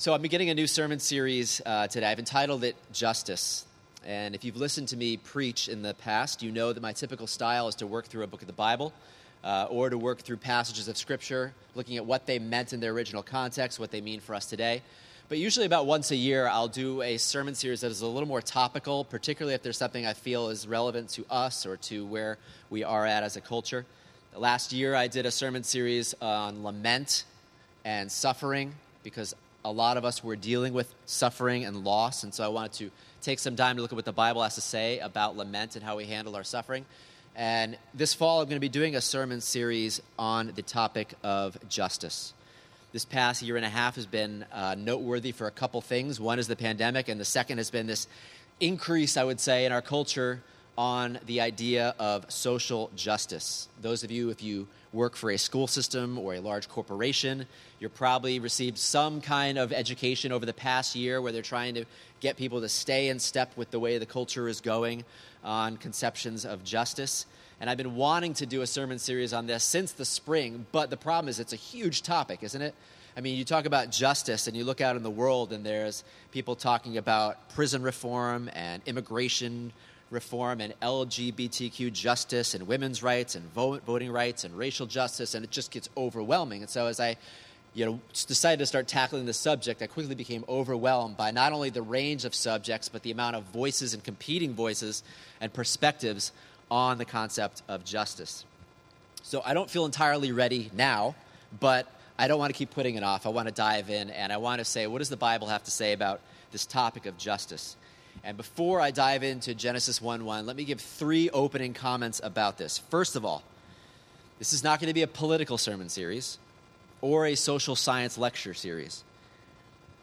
So, I'm beginning a new sermon series uh, today. I've entitled it Justice. And if you've listened to me preach in the past, you know that my typical style is to work through a book of the Bible uh, or to work through passages of Scripture, looking at what they meant in their original context, what they mean for us today. But usually, about once a year, I'll do a sermon series that is a little more topical, particularly if there's something I feel is relevant to us or to where we are at as a culture. Last year, I did a sermon series on lament and suffering because a lot of us were dealing with suffering and loss, and so I wanted to take some time to look at what the Bible has to say about lament and how we handle our suffering. And this fall, I'm going to be doing a sermon series on the topic of justice. This past year and a half has been uh, noteworthy for a couple things. One is the pandemic, and the second has been this increase, I would say, in our culture on the idea of social justice. Those of you, if you work for a school system or a large corporation, you've probably received some kind of education over the past year where they're trying to get people to stay in step with the way the culture is going on conceptions of justice. And I've been wanting to do a sermon series on this since the spring, but the problem is it's a huge topic, isn't it? I mean, you talk about justice and you look out in the world, and there's people talking about prison reform and immigration reform and LGBTQ justice and women's rights and vote, voting rights and racial justice, and it just gets overwhelming. And so, as I you know, decided to start tackling the subject, I quickly became overwhelmed by not only the range of subjects, but the amount of voices and competing voices and perspectives on the concept of justice. So I don't feel entirely ready now, but I don't want to keep putting it off. I want to dive in and I want to say, what does the Bible have to say about this topic of justice? And before I dive into Genesis 1 1, let me give three opening comments about this. First of all, this is not going to be a political sermon series or a social science lecture series.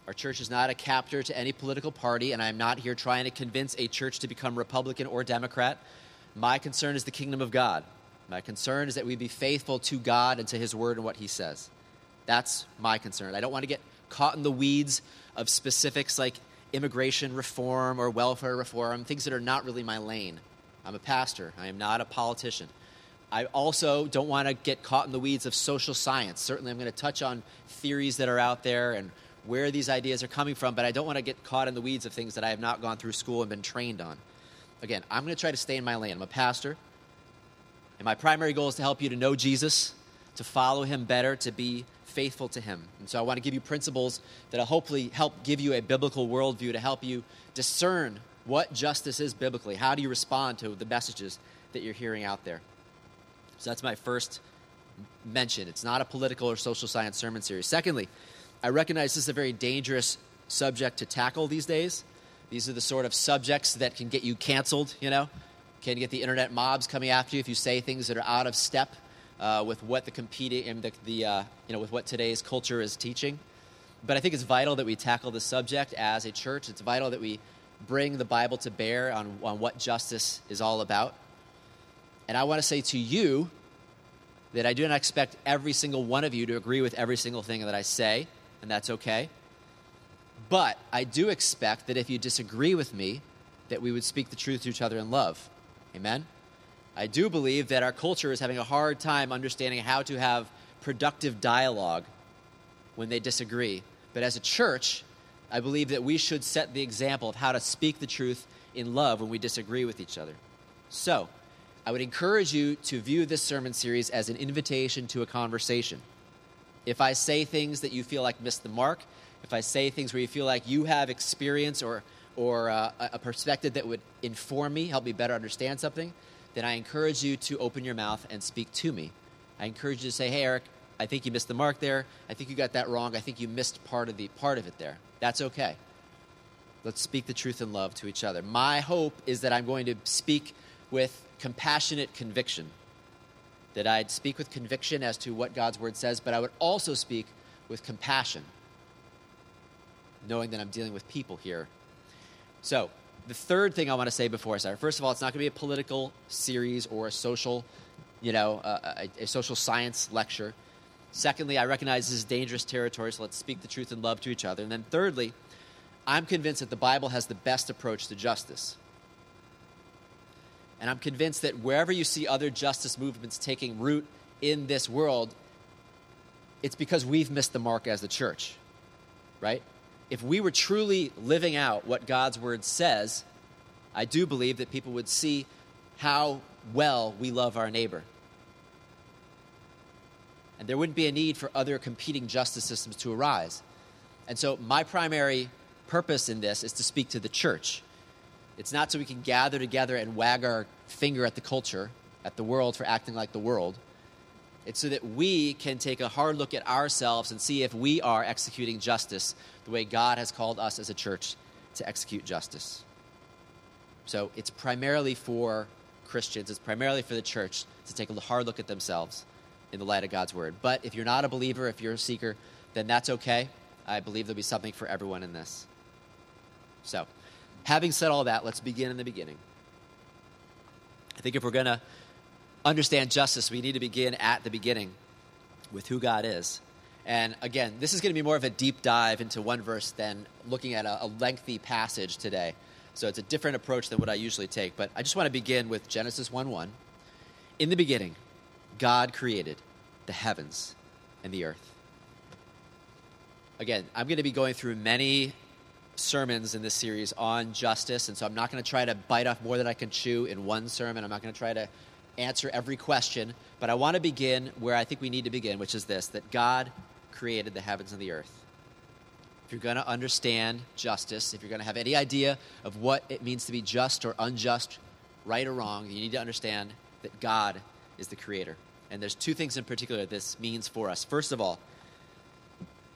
Our church is not a captor to any political party, and I'm not here trying to convince a church to become Republican or Democrat. My concern is the kingdom of God. My concern is that we be faithful to God and to His word and what He says. That's my concern. I don't want to get caught in the weeds of specifics like immigration reform or welfare reform, things that are not really my lane. I'm a pastor, I am not a politician. I also don't want to get caught in the weeds of social science. Certainly, I'm going to touch on theories that are out there and where these ideas are coming from, but I don't want to get caught in the weeds of things that I have not gone through school and been trained on. Again, I'm going to try to stay in my lane. I'm a pastor, and my primary goal is to help you to know Jesus, to follow him better, to be faithful to him. And so I want to give you principles that will hopefully help give you a biblical worldview to help you discern what justice is biblically. How do you respond to the messages that you're hearing out there? So that's my first mention. It's not a political or social science sermon series. Secondly, I recognize this is a very dangerous subject to tackle these days. These are the sort of subjects that can get you canceled, you know, can get the internet mobs coming after you if you say things that are out of step uh, with what the competing and the, the uh, you know with what today's culture is teaching. But I think it's vital that we tackle the subject as a church. It's vital that we bring the Bible to bear on, on what justice is all about. And I want to say to you that I do not expect every single one of you to agree with every single thing that I say, and that's okay. But I do expect that if you disagree with me, that we would speak the truth to each other in love. Amen? I do believe that our culture is having a hard time understanding how to have productive dialogue when they disagree. But as a church, I believe that we should set the example of how to speak the truth in love when we disagree with each other. So, I would encourage you to view this sermon series as an invitation to a conversation. If I say things that you feel like missed the mark, if I say things where you feel like you have experience or, or uh, a perspective that would inform me, help me better understand something, then I encourage you to open your mouth and speak to me. I encourage you to say, hey, Eric, I think you missed the mark there. I think you got that wrong. I think you missed part of, the, part of it there. That's okay. Let's speak the truth in love to each other. My hope is that I'm going to speak with compassionate conviction. That I'd speak with conviction as to what God's word says, but I would also speak with compassion, knowing that I'm dealing with people here. So, the third thing I want to say before I start first of all, it's not going to be a political series or a social, you know, uh, a, a social science lecture. Secondly, I recognize this is dangerous territory, so let's speak the truth and love to each other. And then thirdly, I'm convinced that the Bible has the best approach to justice. And I'm convinced that wherever you see other justice movements taking root in this world, it's because we've missed the mark as the church, right? If we were truly living out what God's word says, I do believe that people would see how well we love our neighbor. And there wouldn't be a need for other competing justice systems to arise. And so, my primary purpose in this is to speak to the church. It's not so we can gather together and wag our finger at the culture, at the world for acting like the world. It's so that we can take a hard look at ourselves and see if we are executing justice the way God has called us as a church to execute justice. So it's primarily for Christians, it's primarily for the church to take a hard look at themselves in the light of God's word. But if you're not a believer, if you're a seeker, then that's okay. I believe there'll be something for everyone in this. So, having said all that, let's begin in the beginning. I think if we're going to understand justice, we need to begin at the beginning with who God is. And again, this is going to be more of a deep dive into one verse than looking at a, a, lengthy passage today. So it's a different approach than what I usually take. But I just want to begin with Genesis 1 1. In the beginning, God created the heavens and the earth. Again, I'm going to be going through many sermons in this series on justice, and so I'm not going to try to bite off more than I can chew in one sermon. I'm not going to try to answer every question, but I want to begin where I think we need to begin, which is this that God created the heavens and the earth. If you're going to understand justice, if you're going to have any idea of what it means to be just or unjust, right or wrong, you need to understand that God is the creator. And there's two things in particular this means for us. First of all,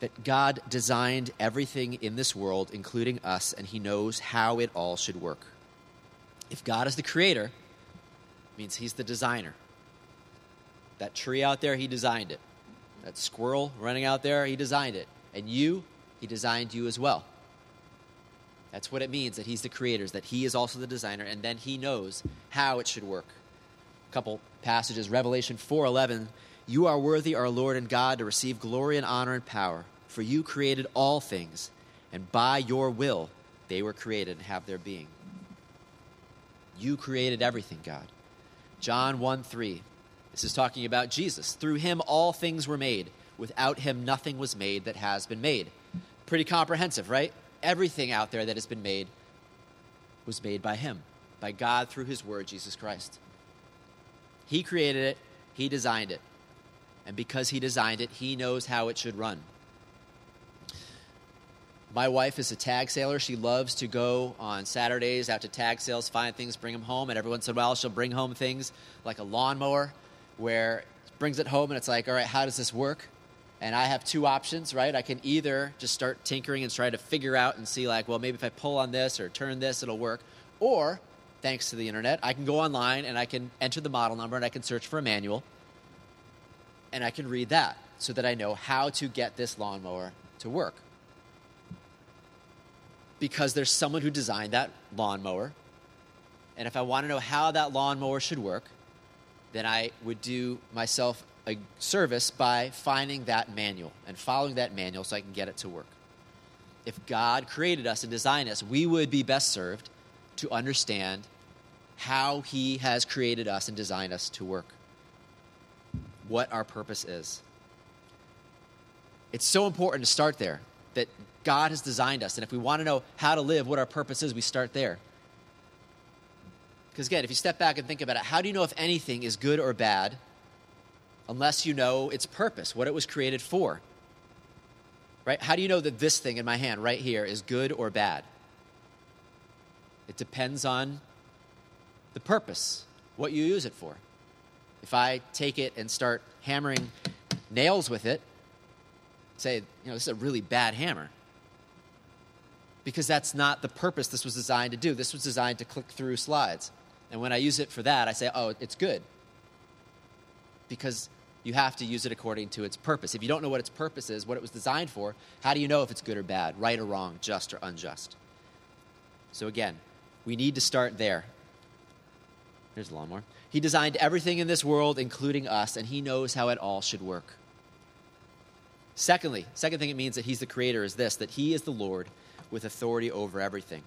that God designed everything in this world, including us, and He knows how it all should work. If God is the creator, means He's the designer. That tree out there, He designed it. That squirrel running out there, He designed it. And you, He designed you as well. That's what it means that He's the creator, that He is also the designer, and then He knows how it should work. A couple passages, Revelation 4:11, "You are worthy, our Lord and God, to receive glory and honor and power." For you created all things, and by your will they were created and have their being. You created everything, God. John 1 3. This is talking about Jesus. Through him all things were made. Without him nothing was made that has been made. Pretty comprehensive, right? Everything out there that has been made was made by him, by God through his word, Jesus Christ. He created it, he designed it. And because he designed it, he knows how it should run. My wife is a tag sailor. She loves to go on Saturdays out to tag sales, find things, bring them home. And every once in a while, she'll bring home things like a lawnmower where brings it home and it's like, all right, how does this work? And I have two options, right? I can either just start tinkering and try to figure out and see, like, well, maybe if I pull on this or turn this, it'll work. Or, thanks to the internet, I can go online and I can enter the model number and I can search for a manual and I can read that so that I know how to get this lawnmower to work because there's someone who designed that lawnmower. And if I want to know how that lawnmower should work, then I would do myself a service by finding that manual and following that manual so I can get it to work. If God created us and designed us, we would be best served to understand how He has created us and designed us to work, what our purpose is. It's so important to start there that God has designed us. And if we want to know how to live, what our purpose is, we start there. Because again, if you step back and think about it, how do you know if anything is good or bad unless you know its purpose, what it was created for? Right? How do you know that this thing in my hand right here is good or bad? It depends on the purpose, what you use it for. If I take it and start hammering nails with it, say, you know, this is a really bad hammer because that's not the purpose this was designed to do. This was designed to click through slides. And when I use it for that, I say, oh, it's good. Because you have to use it according to its purpose. If you don't know what its purpose is, what it was designed for, how do you know if it's good or bad, right or wrong, just or unjust? So again, we need to start there. There's a lawnmower. He designed everything in this world, including us, and he knows how it all should work. Secondly, second thing it means that he's the creator is this that he is the Lord with authority over everything.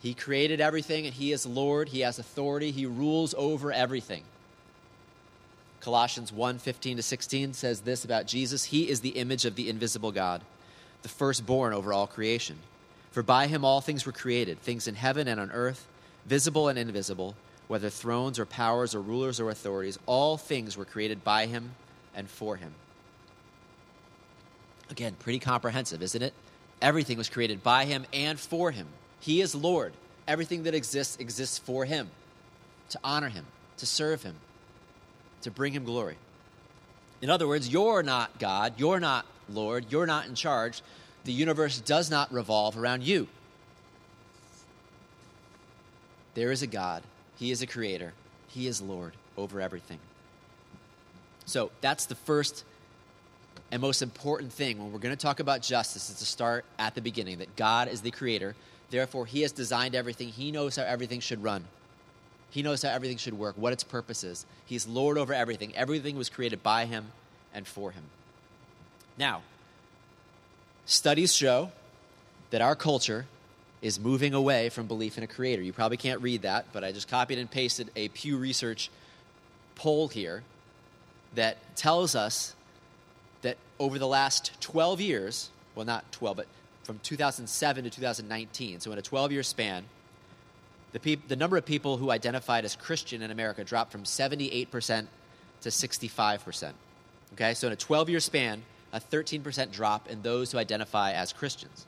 He created everything and He is Lord. He has authority. He rules over everything. Colossians 1 15 to 16 says this about Jesus He is the image of the invisible God, the firstborn over all creation. For by him all things were created, things in heaven and on earth, visible and invisible, whether thrones or powers or rulers or authorities, all things were created by him and for him. Again, pretty comprehensive, isn't it? Everything was created by him and for him. He is Lord. Everything that exists exists for him, to honor him, to serve him, to bring him glory. In other words, you're not God, you're not Lord, you're not in charge the universe does not revolve around you. There is a God, He is a creator, He is Lord over everything. So that's the first and most important thing when we're going to talk about justice is to start at the beginning that God is the creator. Therefore, He has designed everything. He knows how everything should run. He knows how everything should work, what its purpose is. He's Lord over everything. Everything was created by Him and for Him. Now, Studies show that our culture is moving away from belief in a creator. You probably can't read that, but I just copied and pasted a Pew Research poll here that tells us that over the last 12 years, well, not 12, but from 2007 to 2019, so in a 12 year span, the, peop- the number of people who identified as Christian in America dropped from 78% to 65%. Okay, so in a 12 year span, a 13% drop in those who identify as Christians.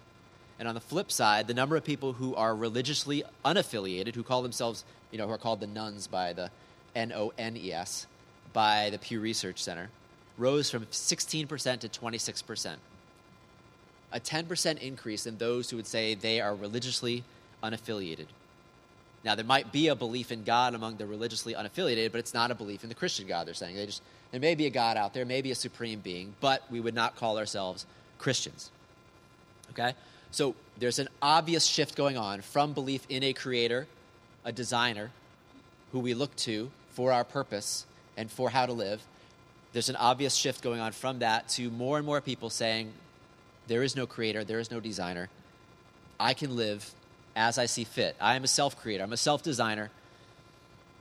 And on the flip side, the number of people who are religiously unaffiliated, who call themselves, you know, who are called the nones by the N O N E S, by the Pew Research Center, rose from 16% to 26%. A 10% increase in those who would say they are religiously unaffiliated. Now, there might be a belief in God among the religiously unaffiliated, but it's not a belief in the Christian God, they're saying. They just there may be a God out there, maybe a supreme being, but we would not call ourselves Christians. Okay? So there's an obvious shift going on from belief in a creator, a designer, who we look to for our purpose and for how to live. There's an obvious shift going on from that to more and more people saying, there is no creator, there is no designer. I can live as I see fit. I am a self creator, I'm a self designer.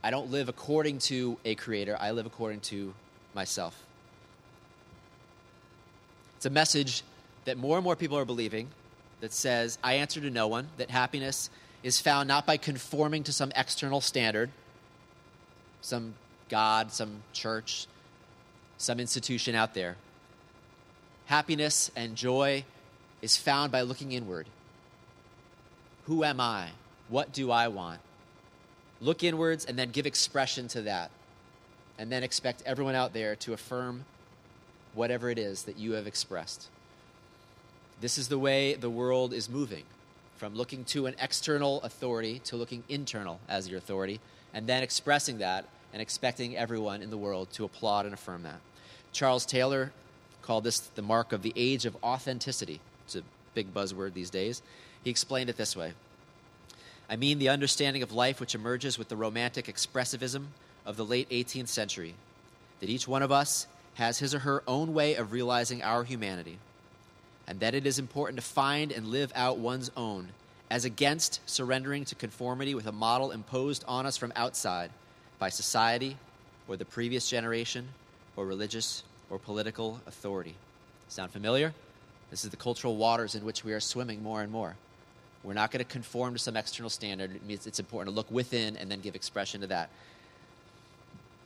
I don't live according to a creator, I live according to myself. It's a message that more and more people are believing that says, I answer to no one, that happiness is found not by conforming to some external standard, some God, some church, some institution out there. Happiness and joy is found by looking inward. Who am I? What do I want? Look inwards and then give expression to that and then expect everyone out there to affirm whatever it is that you have expressed. This is the way the world is moving from looking to an external authority to looking internal as your authority, and then expressing that and expecting everyone in the world to applaud and affirm that. Charles Taylor called this the mark of the age of authenticity. It's a big buzzword these days. He explained it this way I mean the understanding of life which emerges with the romantic expressivism of the late 18th century that each one of us has his or her own way of realizing our humanity, and that it is important to find and live out one's own, as against surrendering to conformity with a model imposed on us from outside by society or the previous generation or religious or political authority. Sound familiar? This is the cultural waters in which we are swimming more and more. We're not going to conform to some external standard. It means it's important to look within and then give expression to that.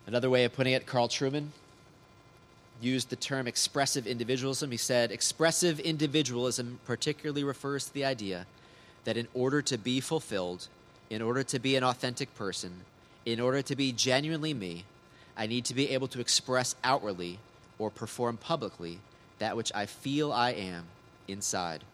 Another way of putting it, Carl Trueman used the term expressive individualism. He said, Expressive individualism particularly refers to the idea that in order to be fulfilled, in order to be an authentic person, in order to be genuinely me, I need to be able to express outwardly or perform publicly that which I feel I am inside.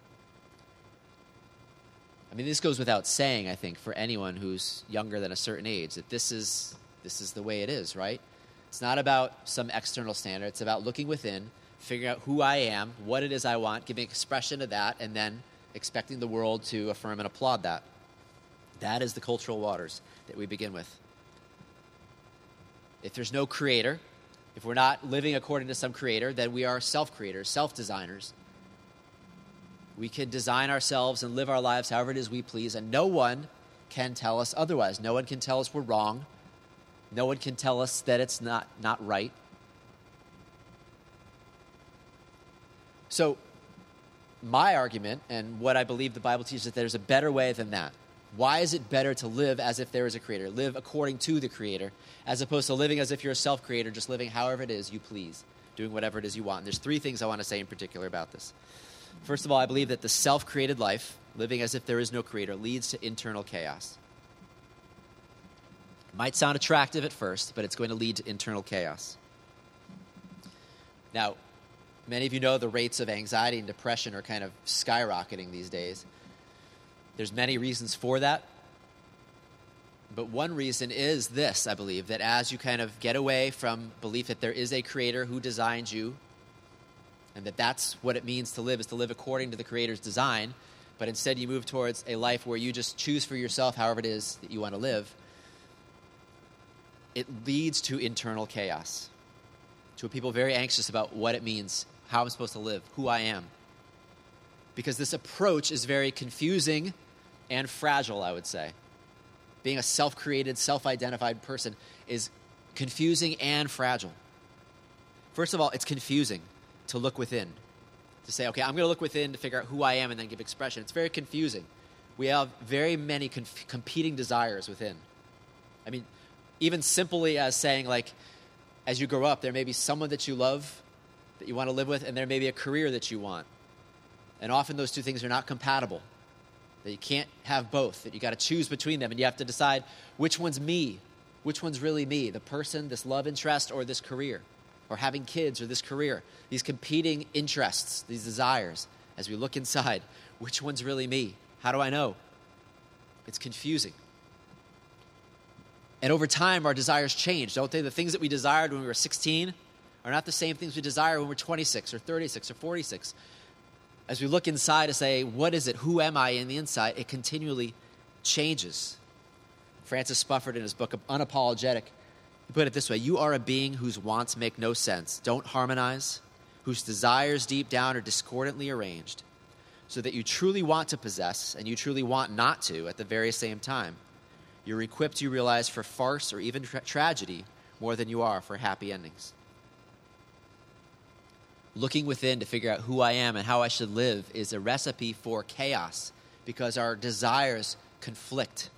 I mean, this goes without saying, I think, for anyone who's younger than a certain age, that this is this is the way it is, right? It's not about some external standard. It's about looking within, figuring out who I am, what it is I want, giving expression to that, and then expecting the world to affirm and applaud that. That is the cultural waters that we begin with. If there's no creator, if we're not living according to some creator, then we are self creators, self designers. We can design ourselves and live our lives however it is we please, and no one can tell us otherwise. No one can tell us we're wrong. No one can tell us that it's not, not right. So, my argument and what I believe the Bible teaches is that there's a better way than that. Why is it better to live as if there is a creator? Live according to the creator, as opposed to living as if you're a self creator, just living however it is you please, doing whatever it is you want. And there's three things I want to say in particular about this. First of all, I believe that the self created life, living as if there is no creator, leads to internal chaos. Might sound attractive at first, but it's going to lead to internal chaos. Now, many of you know the rates of anxiety and depression are kind of skyrocketing these days. There's many reasons for that. But one reason is this, I believe, that as you kind of get away from belief that there is a creator who designed you and that that's what it means to live is to live according to the creator's design, but instead you move towards a life where you just choose for yourself however it is that you want to live, it leads to internal chaos. To people very anxious about what it means, how I'm supposed to live, who I am. Because this approach is very confusing and fragile, I would say. Being a self created, self identified person is confusing and fragile. First of all, it's confusing to look within, to say, okay, I'm going to look within to figure out who I am and then give expression. It's very confusing. We have very many conf- competing desires within. I mean, even simply as saying, like, as you grow up, there may be someone that you love that you want to live with, and there may be a career that you want. And often those two things are not compatible that you can't have both, that you got to choose between them, and you have to decide which one's me, which one's really me, the person, this love interest, or this career, or having kids, or this career. These competing interests, these desires, as we look inside, which one's really me? How do I know? It's confusing. And over time, our desires change, don't they? The things that we desired when we were 16 are not the same things we desire when we're 26 or 36 or 46 as we look inside to say, what is it? Who am I in the inside? It continually changes. Francis Spufford, in his book Unapologetic, he put it this way You are a being whose wants make no sense, don't harmonize, whose desires deep down are discordantly arranged, so that you truly want to possess and you truly want not to at the very same time. You're equipped, you realize, for farce or even tra- tragedy more than you are for happy endings looking within to figure out who I am and how I should live is a recipe for chaos because our desires conflict.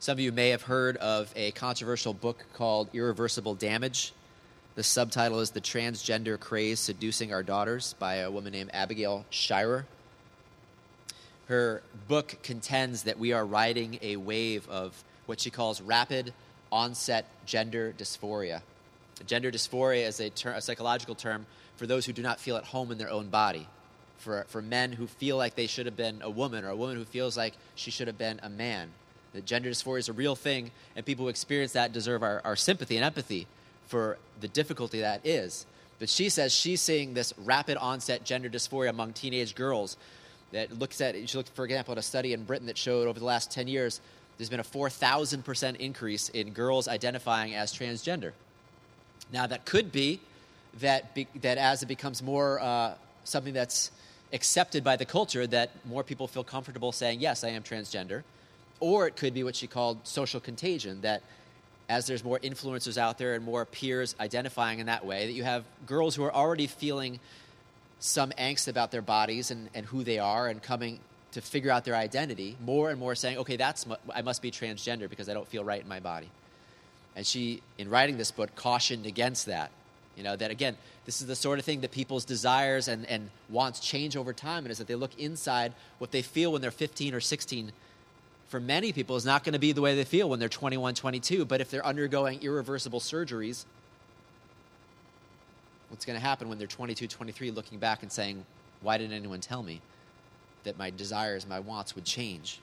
Some of you may have heard of a controversial book called Irreversible Damage. The subtitle is The Transgender Craze Seducing Our Daughters by a woman named Abigail Shrier. Her book contends that we are riding a wave of what she calls rapid onset gender dysphoria Gender dysphoria is a, ter- a psychological term for those who do not feel at home in their own body. For, for men who feel like they should have been a woman, or a woman who feels like she should have been a man. The gender dysphoria is a real thing, and people who experience that deserve our, our sympathy and empathy for the difficulty that is. But she says she's seeing this rapid onset gender dysphoria among teenage girls that looks at, she looked, for example, at a study in Britain that showed over the last 10 years there's been a 4,000% increase in girls identifying as transgender. Now, that could be that, be, that as it becomes more uh, something that's accepted by the culture, that more people feel comfortable saying, Yes, I am transgender. Or it could be what she called social contagion, that as there's more influencers out there and more peers identifying in that way, that you have girls who are already feeling some angst about their bodies and, and who they are and coming to figure out their identity, more and more saying, okay, that's I must be transgender because I don't feel right in my body. And she, in writing this book, cautioned against that. You know, that again, this is the sort of thing that people's desires and, and wants change over time, and is that they look inside what they feel when they're 15 or 16. For many people, is not going to be the way they feel when they're 21, 22. But if they're undergoing irreversible surgeries, what's going to happen when they're 22, 23, looking back and saying, Why didn't anyone tell me that my desires, my wants would change?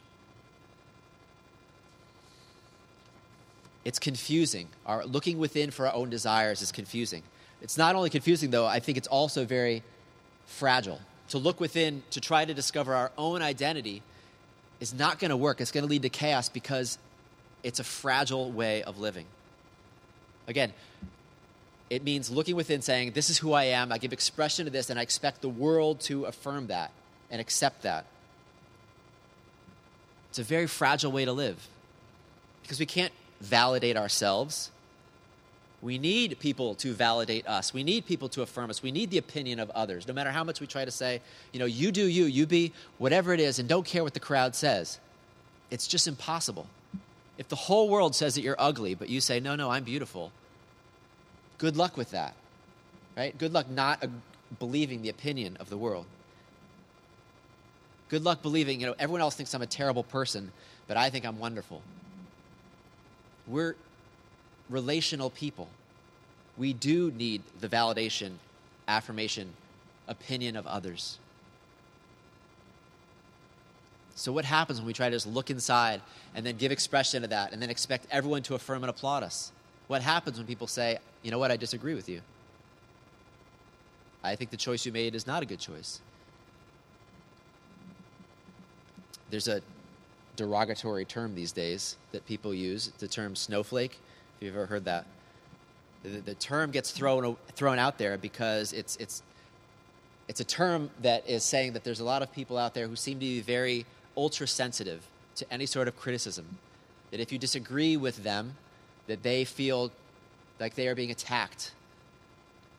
It's confusing. Our looking within for our own desires is confusing. It's not only confusing, though, I think it's also very fragile. To look within to try to discover our own identity is not going to work. It's going to lead to chaos because it's a fragile way of living. Again, it means looking within, saying, This is who I am. I give expression to this, and I expect the world to affirm that and accept that. It's a very fragile way to live because we can't validate ourselves. We need people to validate us. We need people to affirm us. We need the opinion of others. No matter how much we try to say, you know, you do you, you be whatever it is, and don't care what the crowd says. It's just impossible. If the whole world says that you're ugly, but you say, no, no, I'm beautiful, good luck with that. Right? Good luck not believing the opinion of the world. Good luck believing, you know, everyone else thinks I'm a terrible person, but I think I'm wonderful. We're relational people. We do need the validation, affirmation, opinion of others. So, what happens when we try to just look inside and then give expression to that and then expect everyone to affirm and applaud us? What happens when people say, you know what, I disagree with you? I think the choice you made is not a good choice. There's a derogatory term these days that people use, the term snowflake if you've ever heard that. The, the term gets thrown, thrown out there because it's, it's, it's a term that is saying that there's a lot of people out there who seem to be very ultra sensitive to any sort of criticism. That if you disagree with them, that they feel like they are being attacked,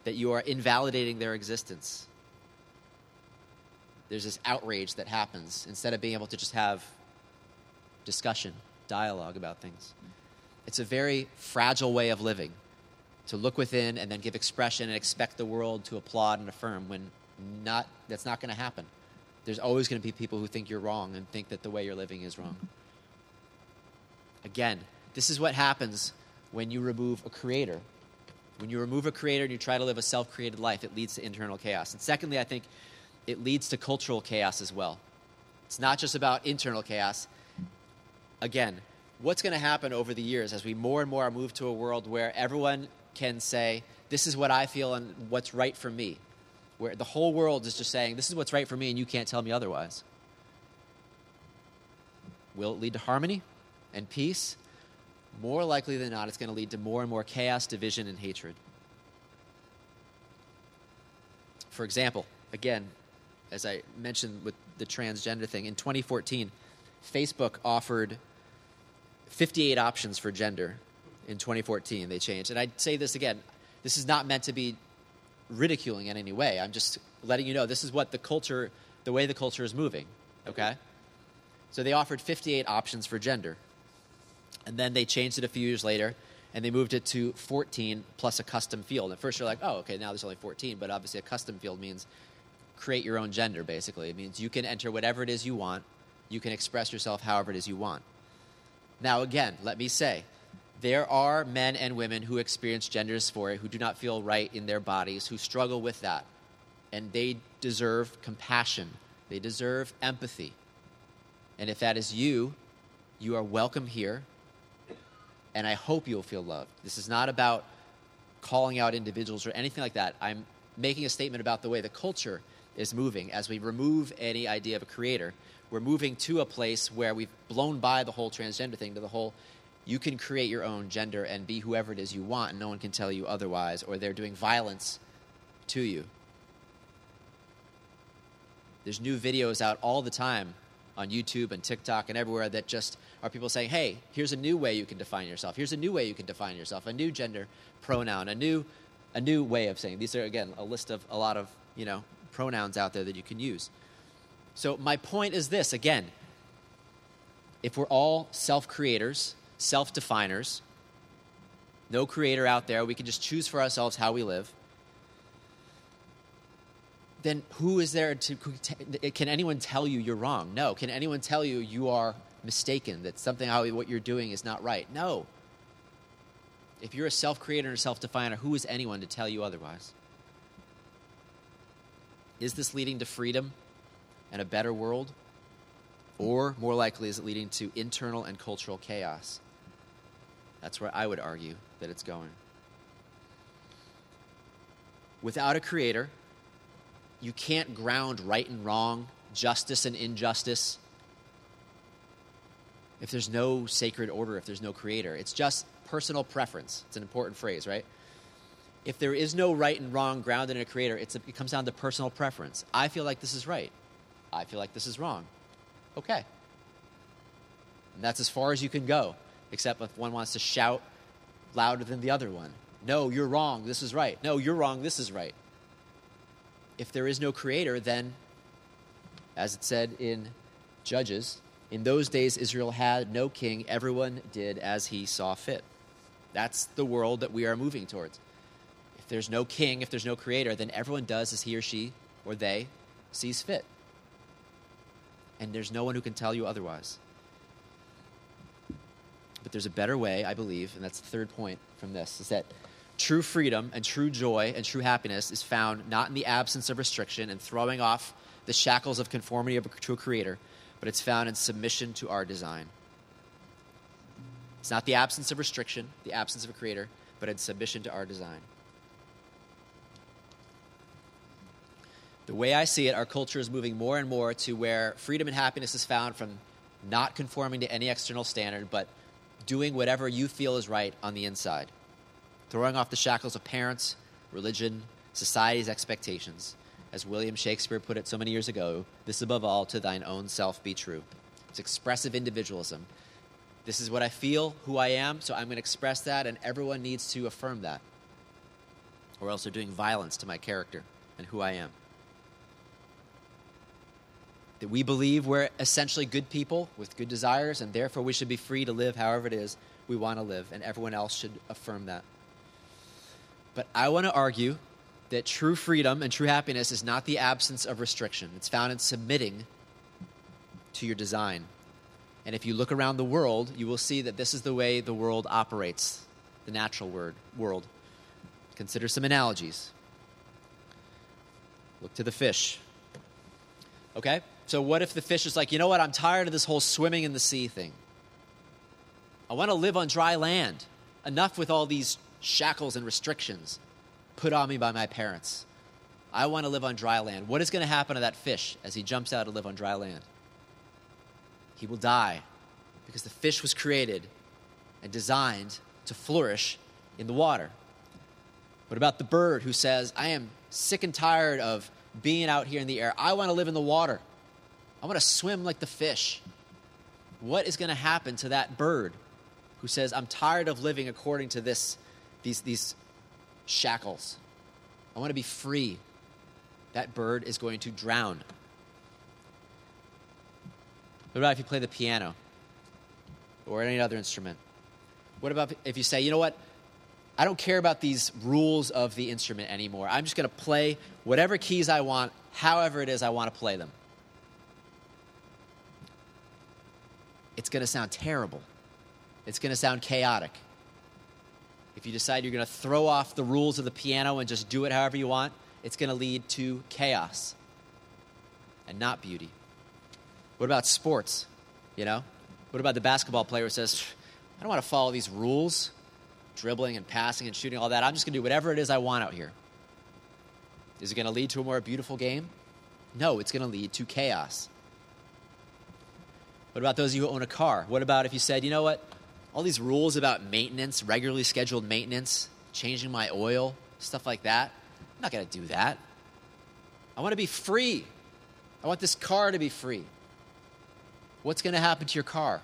that you are invalidating their existence. There's this outrage that happens instead of being able to just have discussion, dialogue about things. It's a very fragile way of living to look within and then give expression and expect the world to applaud and affirm when not that's not going to happen. There's always going to be people who think you're wrong and think that the way you're living is wrong. Again, this is what happens when you remove a creator. When you remove a creator and you try to live a self created life, it leads to internal chaos. And secondly, I think it leads to cultural chaos as well. It's not just about internal chaos. Again, what's going to happen over the years as we more and more move to a world where everyone can say, This is what I feel and what's right for me? Where the whole world is just saying, This is what's right for me and you can't tell me otherwise. Will it lead to harmony and peace? More likely than not, it's going to lead to more and more chaos, division, and hatred. For example, again, as I mentioned with the transgender thing, in 2014, Facebook offered 58 options for gender in 2014. They changed. And I'd say this again this is not meant to be ridiculing in any way. I'm just letting you know this is what the culture, the way the culture is moving. Okay? So they offered 58 options for gender. And then they changed it a few years later and they moved it to 14 plus a custom field. At first, you're like, oh, okay, now there's only 14, but obviously a custom field means create your own gender, basically. It means you can enter whatever it is you want, you can express yourself however it is you want. Now, again, let me say, there are men and women who experience gender dysphoria who do not feel right in their bodies, who struggle with that. And they deserve compassion, they deserve empathy. And if that is you, you are welcome here. And I hope you'll feel loved. This is not about calling out individuals or anything like that. I'm making a statement about the way the culture is moving as we remove any idea of a creator we're moving to a place where we've blown by the whole transgender thing to the whole you can create your own gender and be whoever it is you want and no one can tell you otherwise or they're doing violence to you. There's new videos out all the time on youtube and tiktok and everywhere that just are people saying hey here's a new way you can define yourself. Here's a new way you can define yourself a new gender pronoun a new a new way of saying these are again a list of a lot of you know pronouns out there that you can use so, my point is this again, if we're all self creators, self definers, no creator out there, we can just choose for ourselves how we live, then who is there to, can anyone tell you you're wrong? No. Can anyone tell you you are mistaken, that something, how, what you're doing is not right? No. If you're a self creator and a self definer, who is anyone to tell you otherwise? Is this leading to freedom? And a better world? Or, more likely, is it leading to internal and cultural chaos? That's where I would argue that it's going. Without a creator, you can't ground right and wrong, justice and injustice, if there's no sacred order, if there's no creator. It's just personal preference. It's an important phrase, right? If there is no right and wrong grounded in a creator, a, it comes down to personal preference. I feel like this is right. I feel like this is wrong. Okay. And that's as far as you can go, except if one wants to shout louder than the other one. No, you're wrong. This is right. No, you're wrong. This is right. If there is no creator, then, as it said in Judges, in those days Israel had no king. Everyone did as he saw fit. That's the world that we are moving towards. If there's no king, if there's no creator, then everyone does as he or she or they sees fit. And there's no one who can tell you otherwise. But there's a better way, I believe, and that's the third point from this, is that true freedom and true joy and true happiness is found not in the absence of restriction and throwing off the shackles of conformity to a creator, but it's found in submission to our design. It's not the absence of restriction, the absence of a creator, but in submission to our design. The way I see it, our culture is moving more and more to where freedom and happiness is found from not conforming to any external standard, but doing whatever you feel is right on the inside, throwing off the shackles of parents, religion, society's expectations. As William Shakespeare put it so many years ago, this above all, to thine own self be true. It's expressive individualism. This is what I feel, who I am, so I'm going to express that, and everyone needs to affirm that. Or else they're doing violence to my character and who I am that we believe we're essentially good people with good desires, and therefore we should be free to live however it is we want to live, and everyone else should affirm that. But I want to argue that true freedom and true happiness is not the absence of restriction, it's found in submitting to your design. And if you look around the world, you will see that this is the way the world operates, the natural word, world. Consider some analogies. Look to the fish. Okay? So, what if the fish is like, you know what? I'm tired of this whole swimming in the sea thing. I want to live on dry land. Enough with all these shackles and restrictions put on me by my parents. I want to live on dry land. What is going to happen to that fish as he jumps out to live on dry land? He will die because the fish was created and designed to flourish in the water. What about the bird who says, I am sick and tired of being out here in the air? I want to live in the water. I want to swim like the fish. What is going to happen to that bird who says, I'm tired of living according to this, these, these shackles? I want to be free. That bird is going to drown. What about if you play the piano or any other instrument? What about if you say, you know what? I don't care about these rules of the instrument anymore. I'm just going to play whatever keys I want, however it is I want to play them. It's going to sound terrible. It's going to sound chaotic. If you decide you're going to throw off the rules of the piano and just do it however you want, it's going to lead to chaos and not beauty. What about sports? You know? What about the basketball player who says, I don't want to follow these rules, dribbling and passing and shooting, all that. I'm just going to do whatever it is I want out here. Is it going to lead to a more beautiful game? No, it's going to lead to chaos. What about those of you who own a car? What about if you said, you know what? All these rules about maintenance, regularly scheduled maintenance, changing my oil, stuff like that. I'm not going to do that. I want to be free. I want this car to be free. What's going to happen to your car?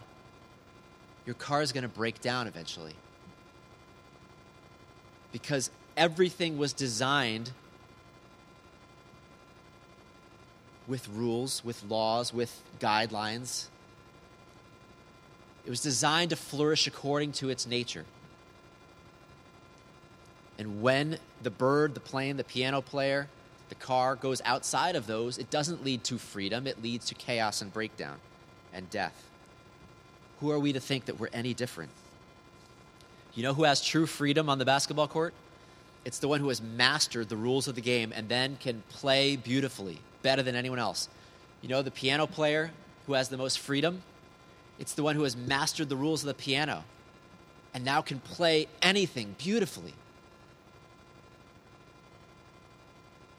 Your car is going to break down eventually. Because everything was designed with rules, with laws, with guidelines it was designed to flourish according to its nature. And when the bird, the plane, the piano player, the car goes outside of those, it doesn't lead to freedom, it leads to chaos and breakdown and death. Who are we to think that we're any different? You know who has true freedom on the basketball court? It's the one who has mastered the rules of the game and then can play beautifully, better than anyone else. You know the piano player who has the most freedom? It's the one who has mastered the rules of the piano and now can play anything beautifully.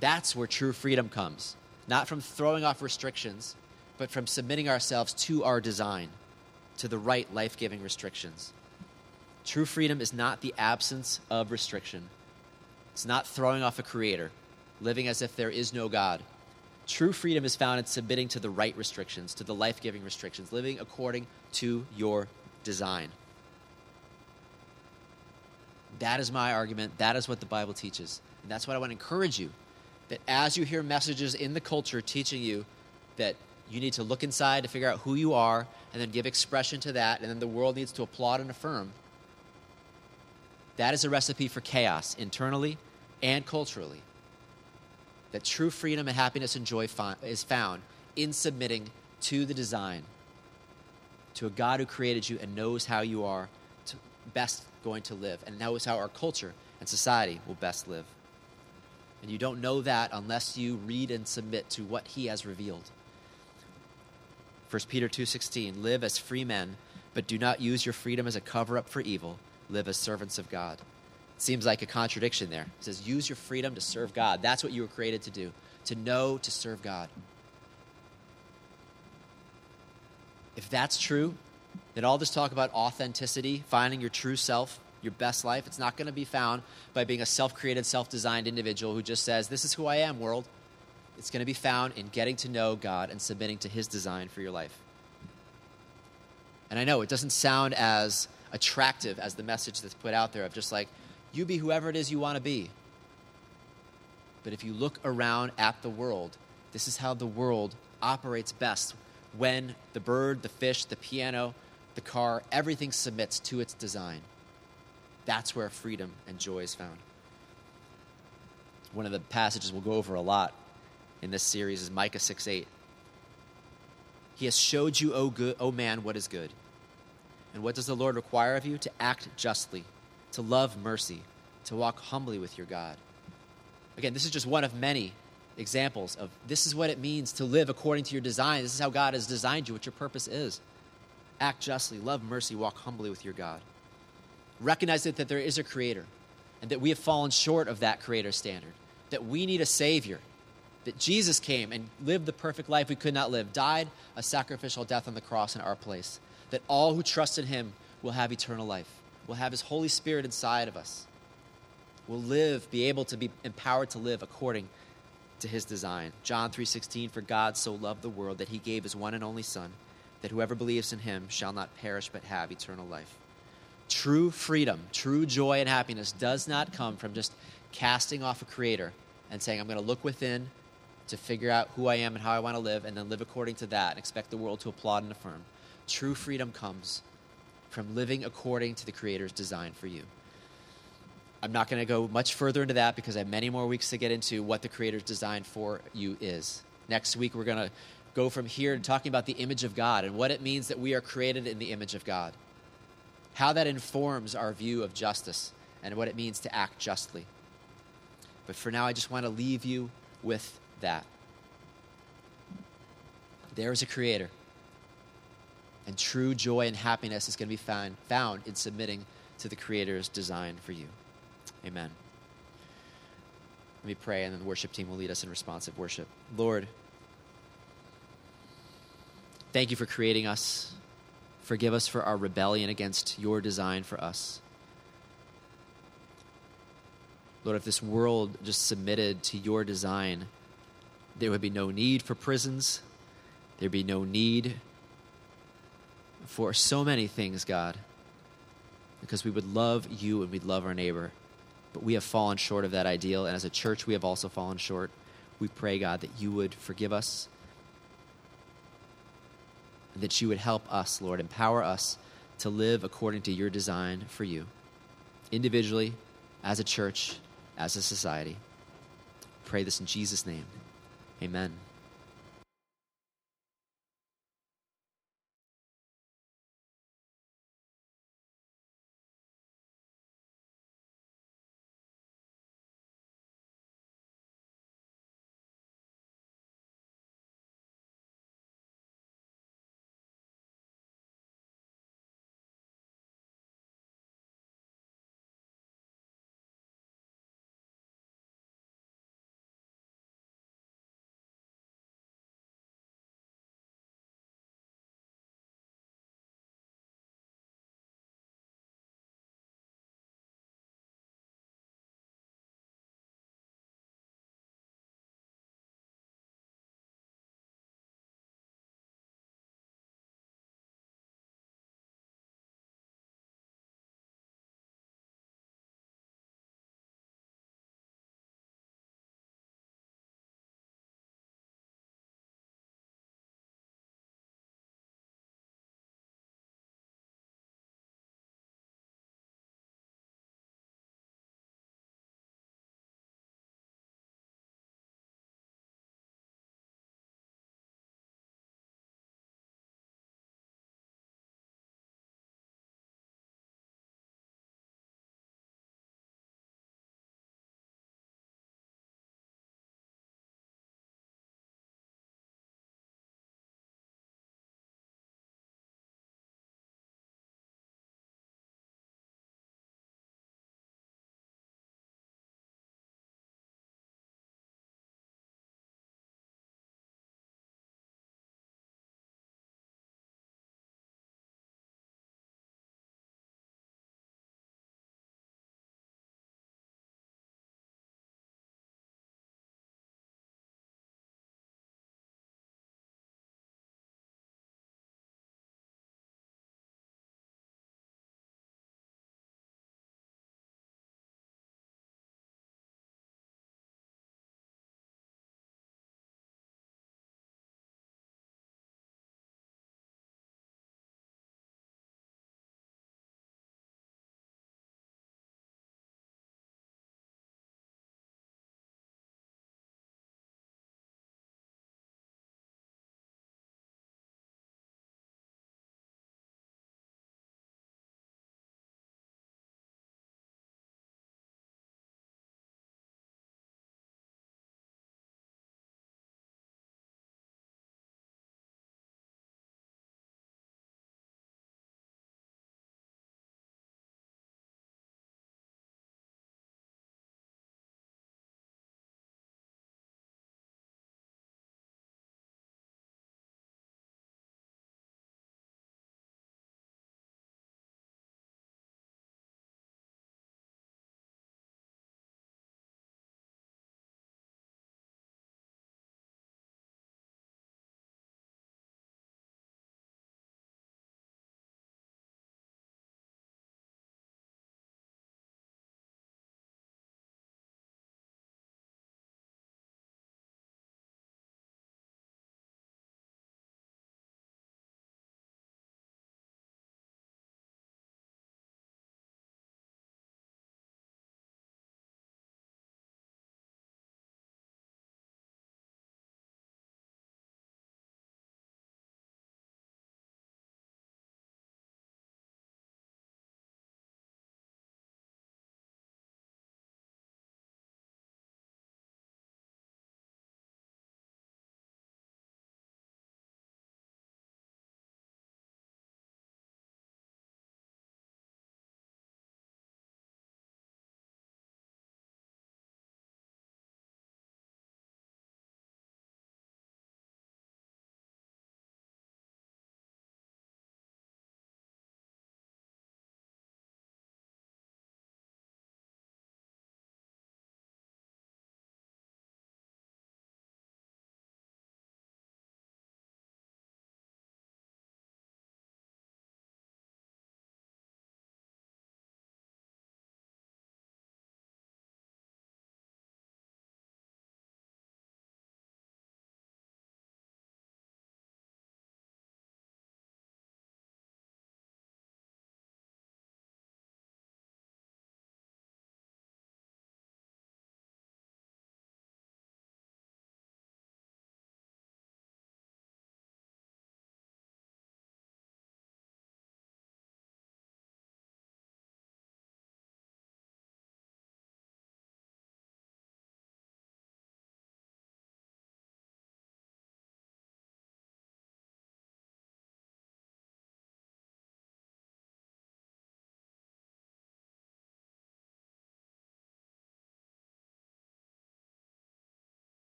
That's where true freedom comes. Not from throwing off restrictions, but from submitting ourselves to our design, to the right life giving restrictions. True freedom is not the absence of restriction, it's not throwing off a creator, living as if there is no God. True freedom is found in submitting to the right restrictions, to the life giving restrictions, living according to your design. That is my argument. That is what the Bible teaches. And that's what I want to encourage you that as you hear messages in the culture teaching you that you need to look inside to figure out who you are and then give expression to that, and then the world needs to applaud and affirm. That is a recipe for chaos internally and culturally. That true freedom and happiness and joy is found in submitting to the design, to a God who created you and knows how you are best going to live, and knows how our culture and society will best live. And you don't know that unless you read and submit to what he has revealed. 1 Peter 2:16 Live as free men, but do not use your freedom as a cover up for evil. Live as servants of God. Seems like a contradiction there. It says use your freedom to serve God. That's what you were created to do. To know to serve God. If that's true, then all this talk about authenticity, finding your true self, your best life, it's not going to be found by being a self created, self designed individual who just says, This is who I am, world. It's going to be found in getting to know God and submitting to His design for your life. And I know it doesn't sound as attractive as the message that's put out there of just like, you be whoever it is you want to be. But if you look around at the world, this is how the world operates best when the bird, the fish, the piano, the car, everything submits to its design. That's where freedom and joy is found. One of the passages we'll go over a lot in this series is Micah 6 8. He has showed you, O, good, o man, what is good. And what does the Lord require of you? To act justly, to love mercy, to walk humbly with your God. Again, this is just one of many examples of this is what it means to live according to your design. This is how God has designed you, what your purpose is. Act justly, love mercy, walk humbly with your God. Recognize that, that there is a creator and that we have fallen short of that creator standard, that we need a savior, that Jesus came and lived the perfect life we could not live, died a sacrificial death on the cross in our place, that all who trust in him will have eternal life, will have his Holy Spirit inside of us, will live, be able to be empowered to live according to his design. John 3:16 for God so loved the world that he gave his one and only son that whoever believes in him shall not perish but have eternal life. True freedom, true joy and happiness does not come from just casting off a creator and saying, I'm going to look within to figure out who I am and how I want to live, and then live according to that and expect the world to applaud and affirm. True freedom comes from living according to the Creator's design for you. I'm not going to go much further into that because I have many more weeks to get into what the Creator's design for you is. Next week, we're going to go from here to talking about the image of God and what it means that we are created in the image of God how that informs our view of justice and what it means to act justly. But for now, I just want to leave you with that. There is a creator. And true joy and happiness is going to be found, found in submitting to the Creator's design for you. Amen. Let me pray, and then the worship team will lead us in responsive worship. Lord, thank you for creating us Forgive us for our rebellion against your design for us. Lord, if this world just submitted to your design, there would be no need for prisons. There'd be no need for so many things, God, because we would love you and we'd love our neighbor. But we have fallen short of that ideal, and as a church, we have also fallen short. We pray, God, that you would forgive us and that you would help us, Lord, empower us to live according to your design for you, individually, as a church, as a society. Pray this in Jesus' name. Amen.